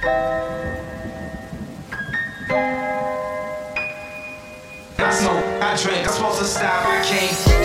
I smoke, I drink, I'm supposed to stop, I can't.